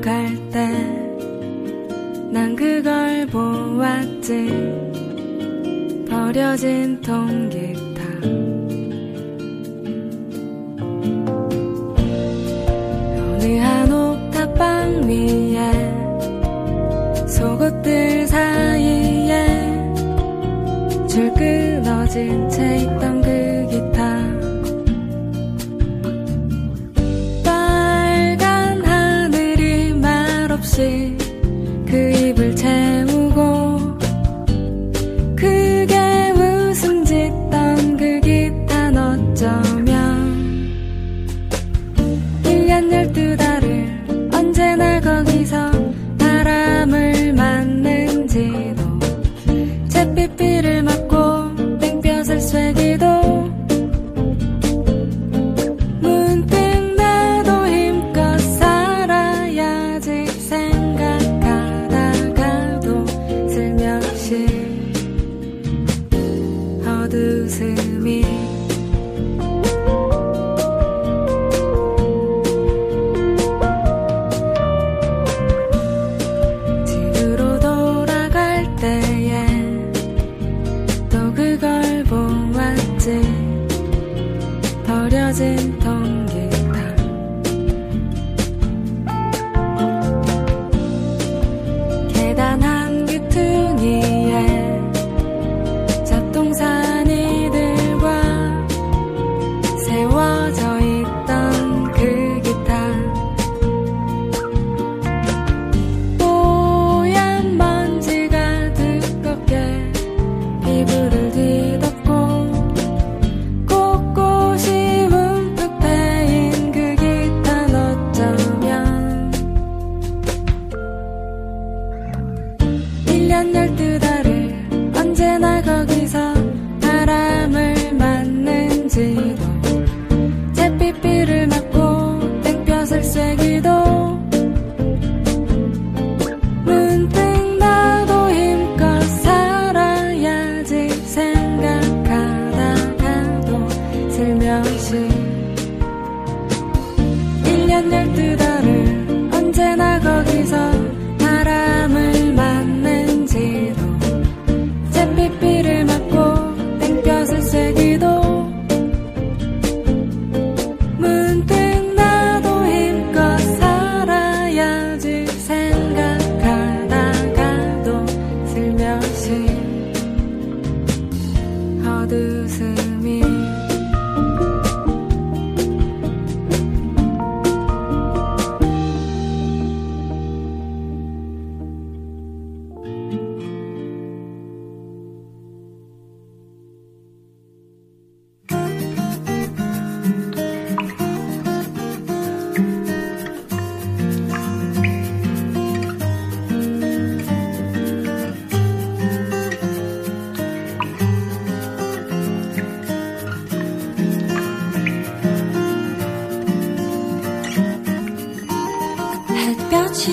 갈 때 난 그걸 보았지. 버려진 통기타. 어느 한 옥탑방 위에 속옷들 사이에 줄 끊어진 채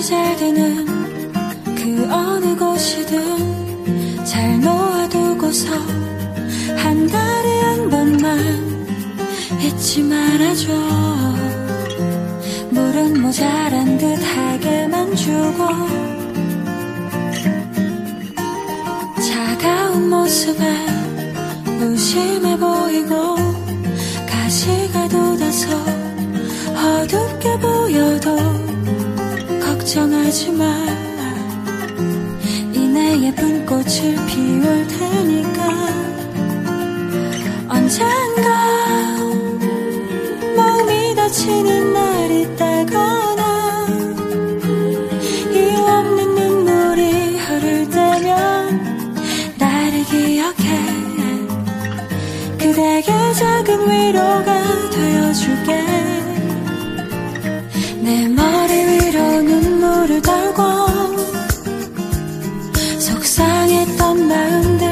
왠지 잘 되는 그 어느 곳이든 잘 놓아두고서 한 달에 한 번만 잊지 말아줘. 물은 모자란 듯 하게만 주고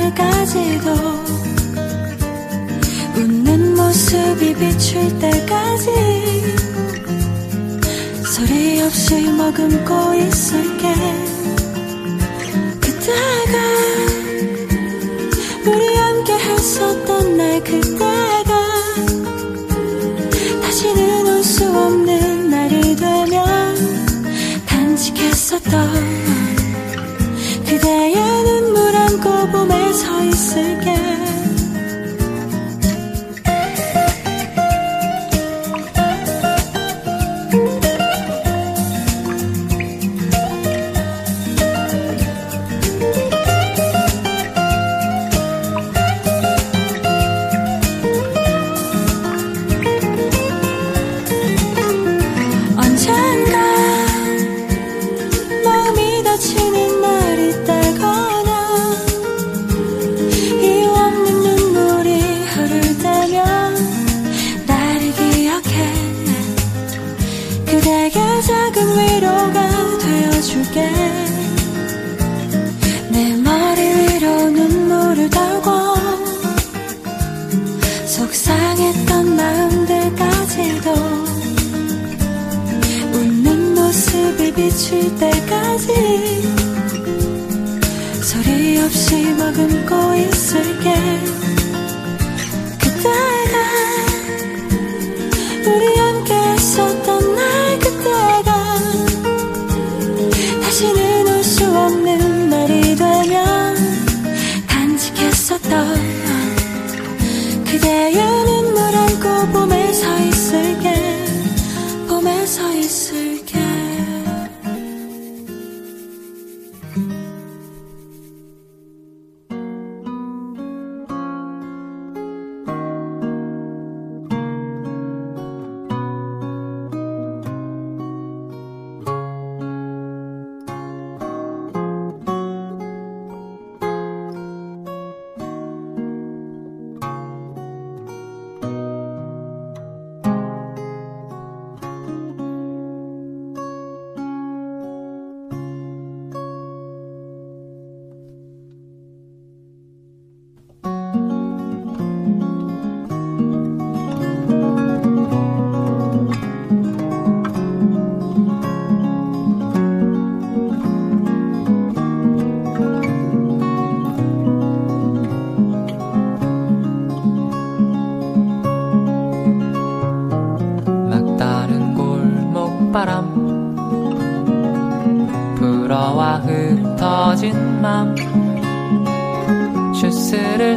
마음들까지도 웃는 모습이 비출 때까지 소리 없이 머금고 있을게. 그때가 우리 함께 했었던 날 그때가 다시는 올 수 없는 날이 되면 간직했었던 그대의 눈 봄에 서 있을게 없이 머금고 있을게. 그때가 우리 함께 했었던 날 그때가 다시는 올 수 없는 날이 되면 간직했었던 그대의 눈물 안고 봄에 서있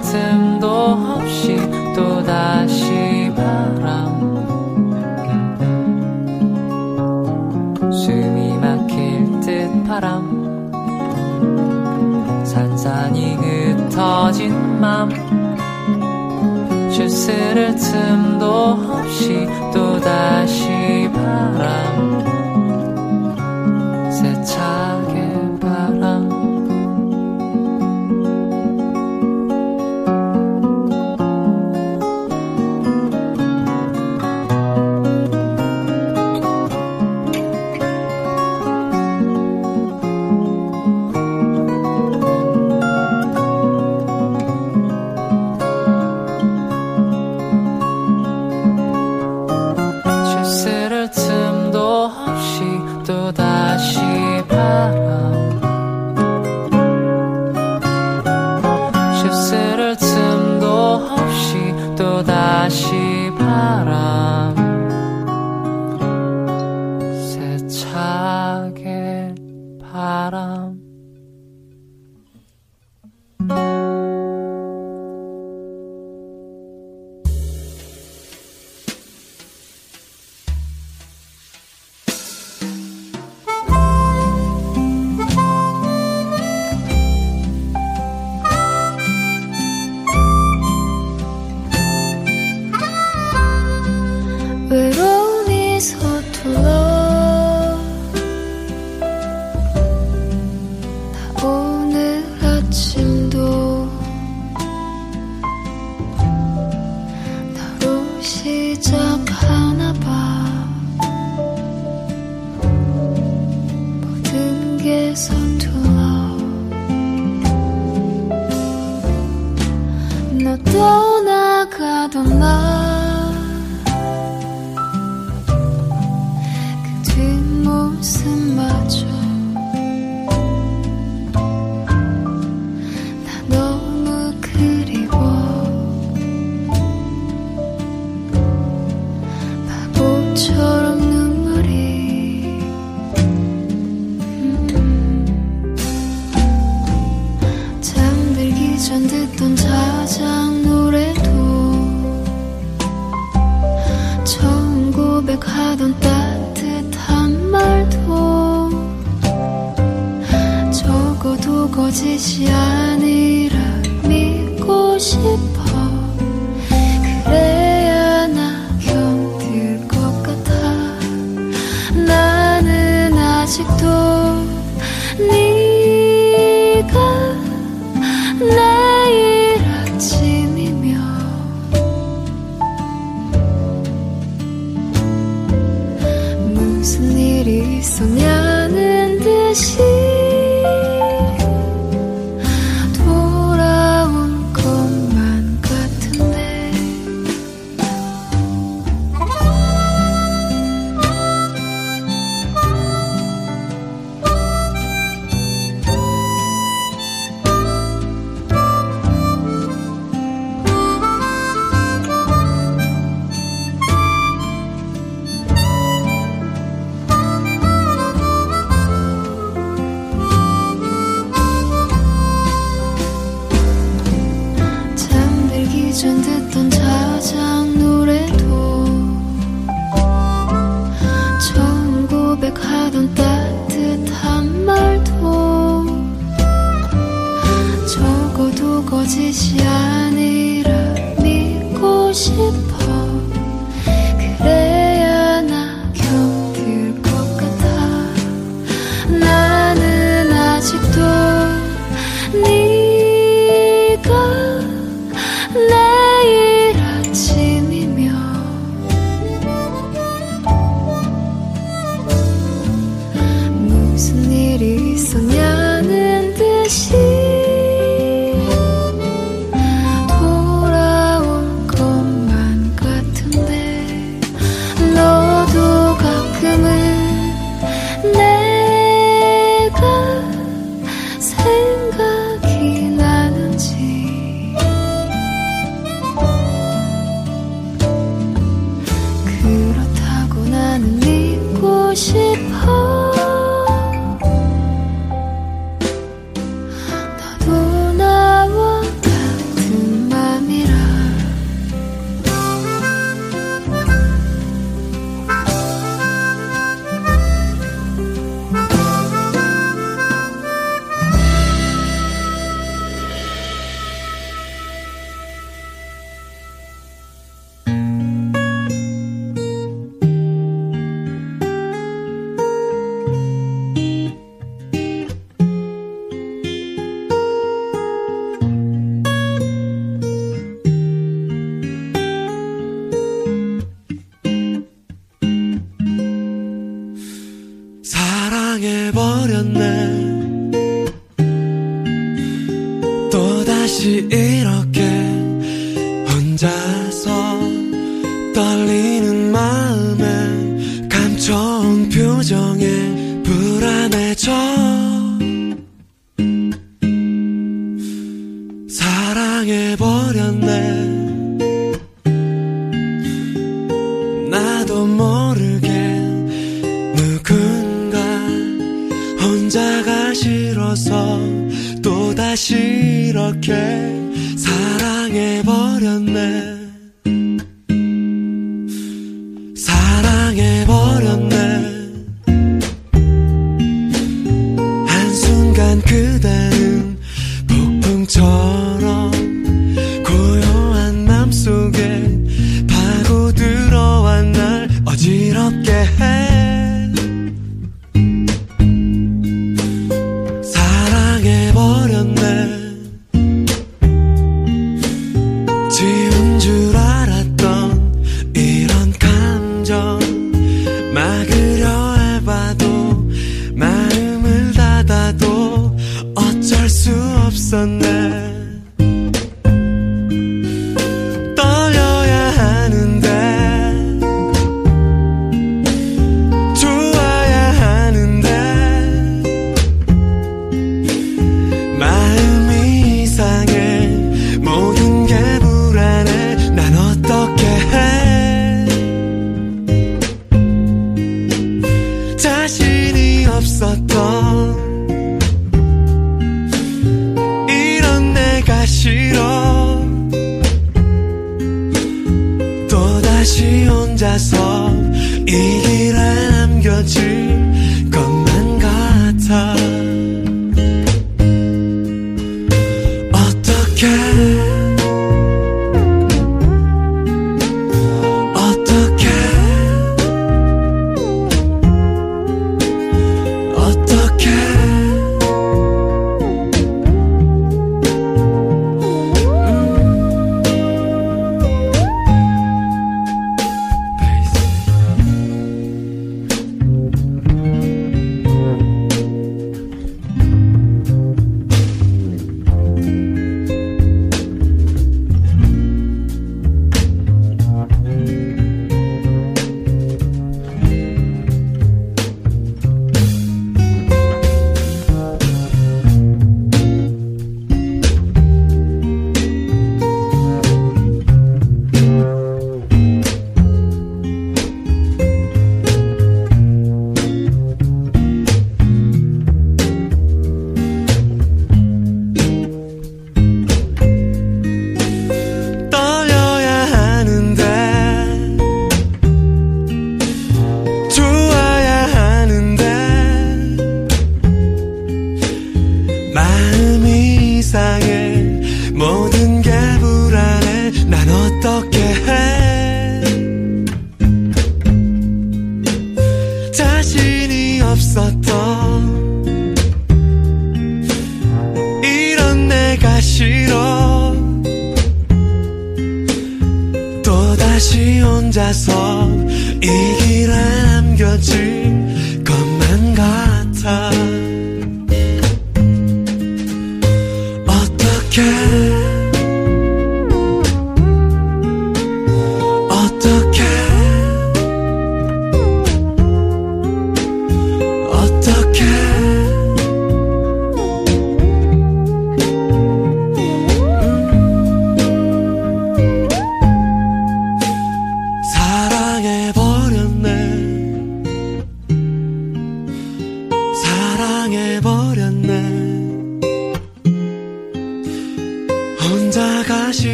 틈도 없이 또다시 바람 숨이 막힐 듯 바람. 산산이 흩어진 맘. 주스를 틈도 없이 또다시 바람 일이 쏘냐는 듯이 싫어게 사랑해버렸네. 다시 혼자서 이 길에 남겨진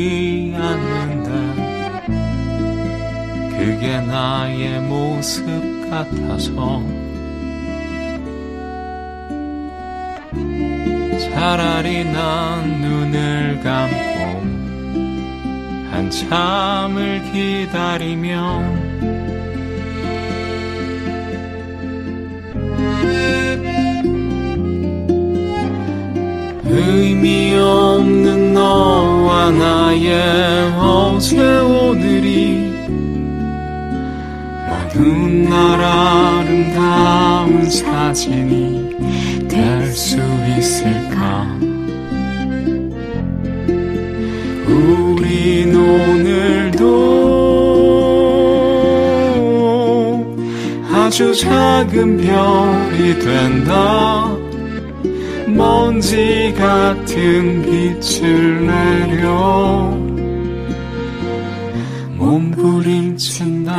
보이지 않는다. 그게 나의 모습 같아서 차라리 난 눈을 감고 한참을 기다리면 의미 없는 너와 나의 어제 오늘이 나눈 날 아름다운 사진이 될 수 있을까? 우린 오늘도 아주 작은 별이 된다. 먼지 같은 빛을 내려 몸부림친다.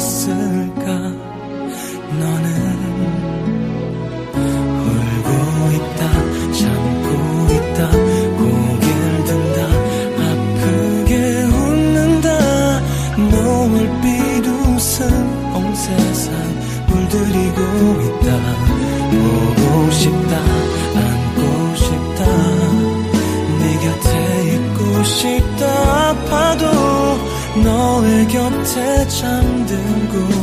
세상 서 글픈 계산들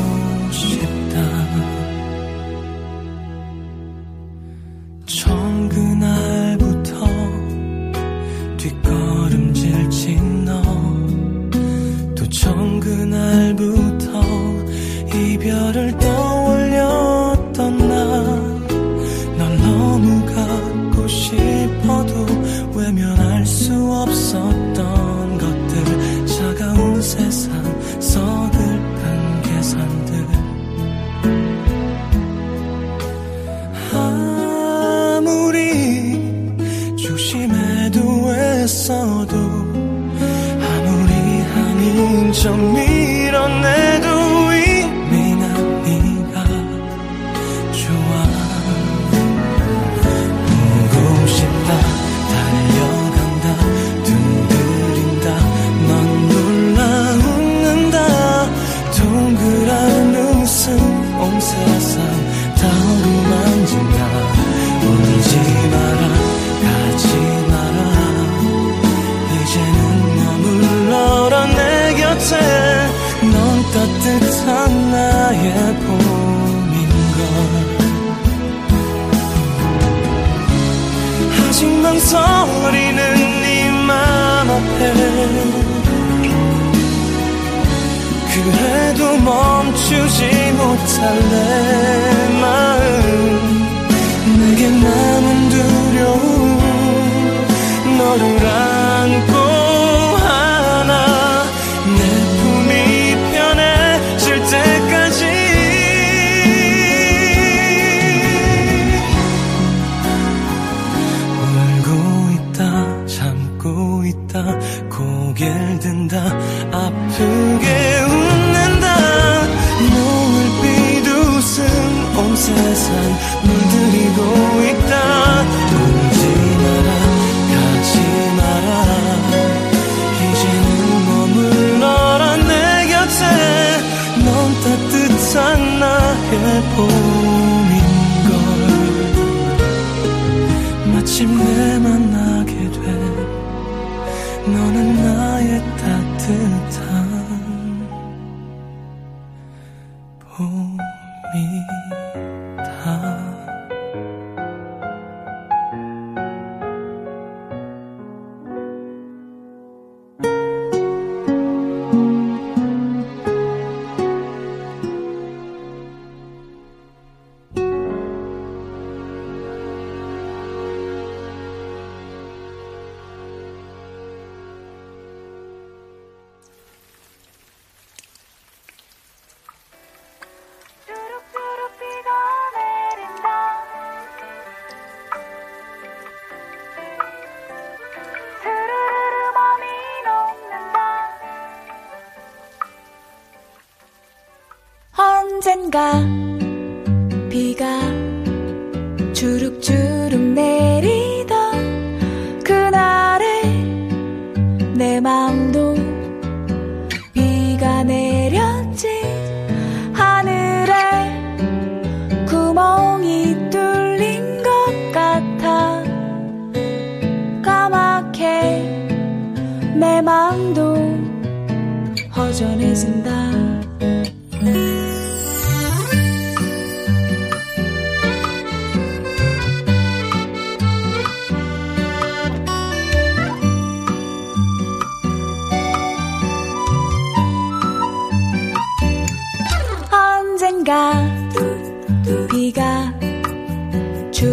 感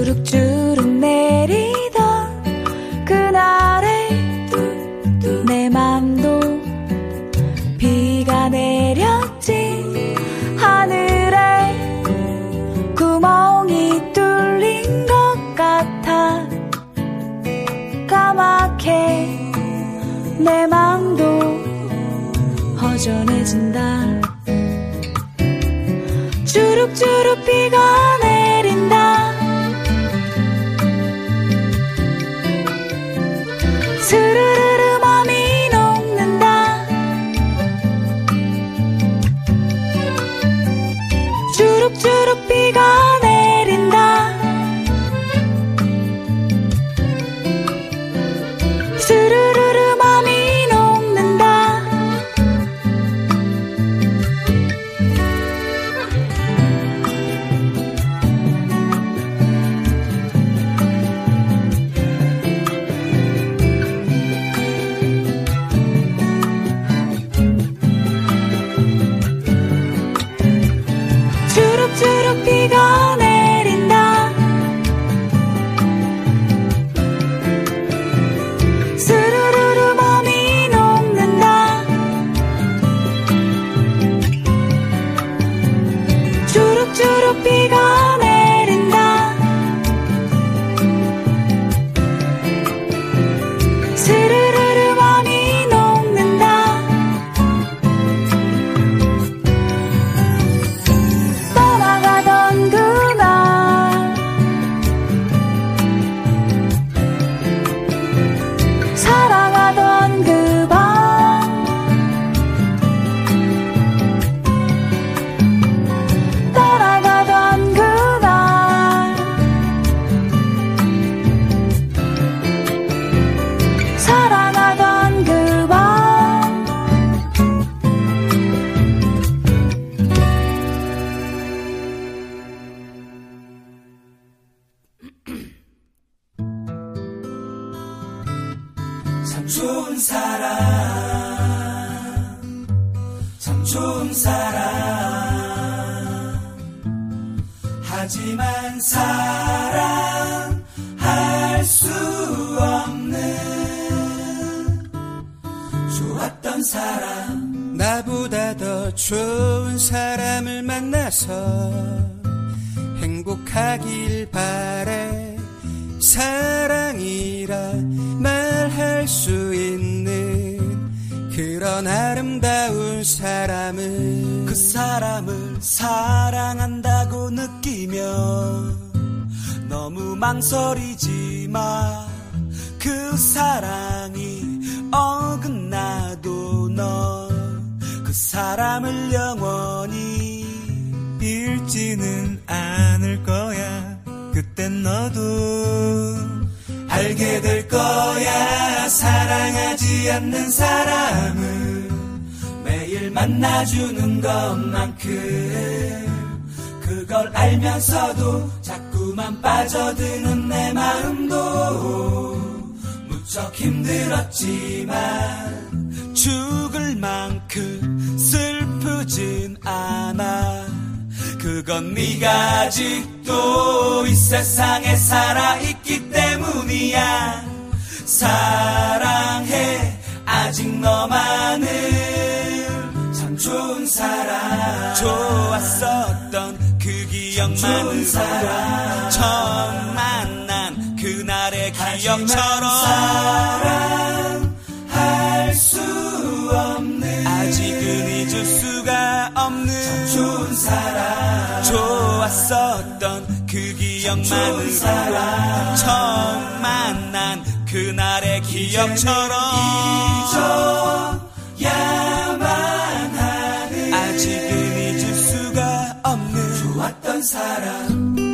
주룩주룩 사람을 영원히 잃지는 않을 거야. 그땐 너도 알게 될 거야. 사랑하지 않는 사람을 매일 만나주는 것만큼. 그걸 알면서도 자꾸만 빠져드는 내 마음도 무척 힘들었지만 죽을 만큼 슬프진 않아. 그건 네가 아직도 이 세상에 살아있기 때문이야. 사랑해 아직 너만을 참 좋은 사람. 좋았었던 그 기억만으로 처음 만난 그날의 기억처럼. 사랑 없는 좋은 사람. 좋았었던 그 기억만으로 처음 만난 그날의 기억처럼 잊어야만 하는 아직은 잊을 수가 없는 좋았던 사람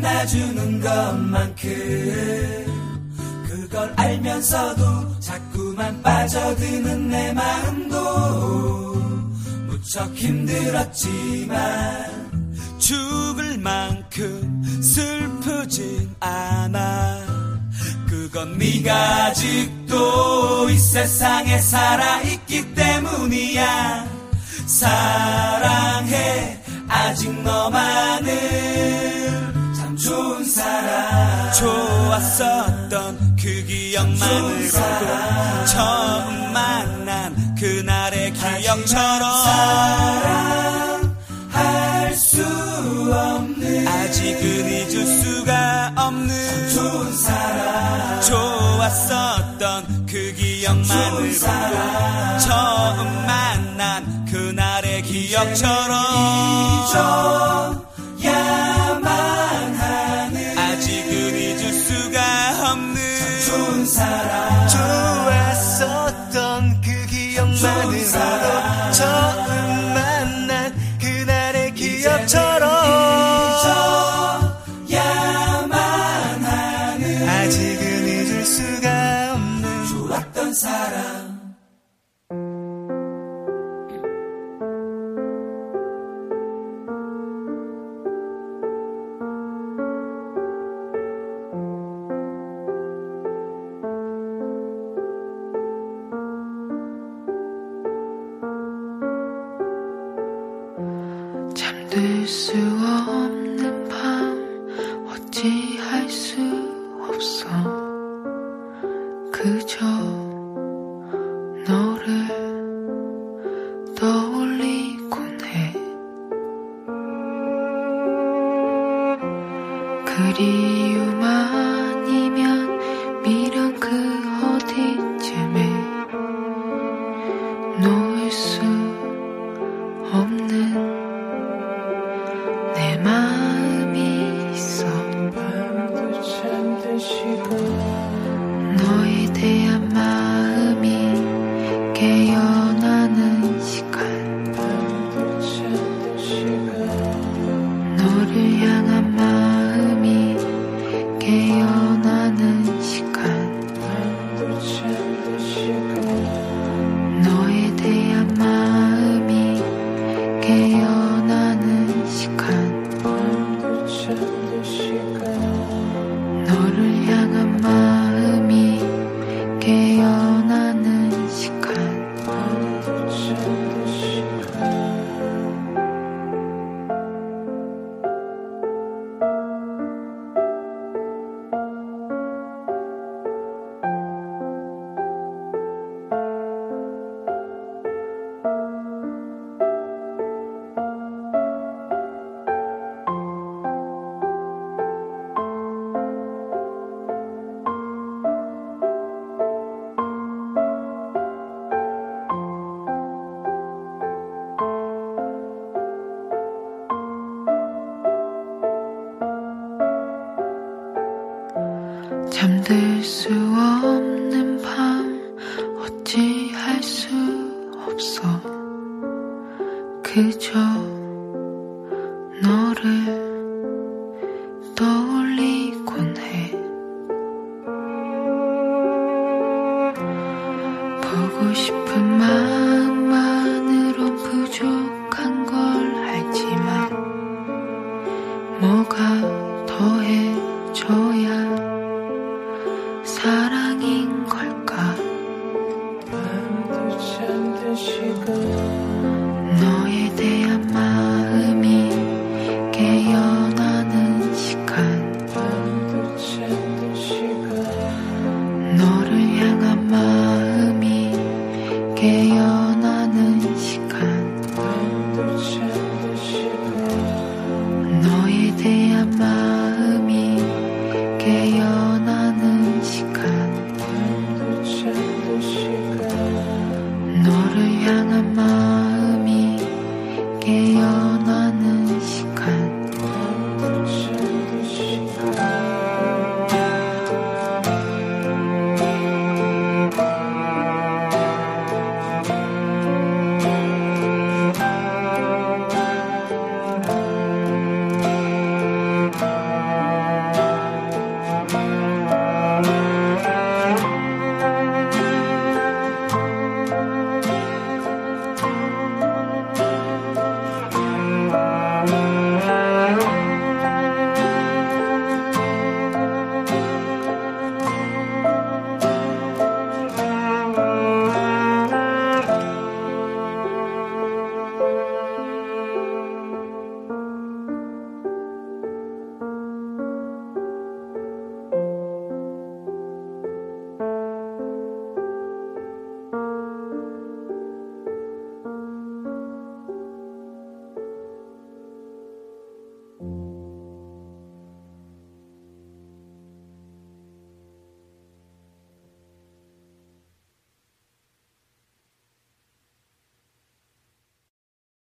만나주는 것만큼 그걸 알면서도 자꾸만 빠져드는 내 마음도 무척 힘들었지만 죽을 만큼 슬프진 않아. 그건 네가 아직도 이 세상에 살아있기 때문이야. 사랑해 아직 좋은 사람 좋았었던 그 기억만으로 처음 만난 그날의 기억처럼 사랑할 수 없는 아직은 잊을 수가 없는 좋은 사람 좋았었던 그 기억만으로 처음 만난 그날의 기억처럼 잊어 좋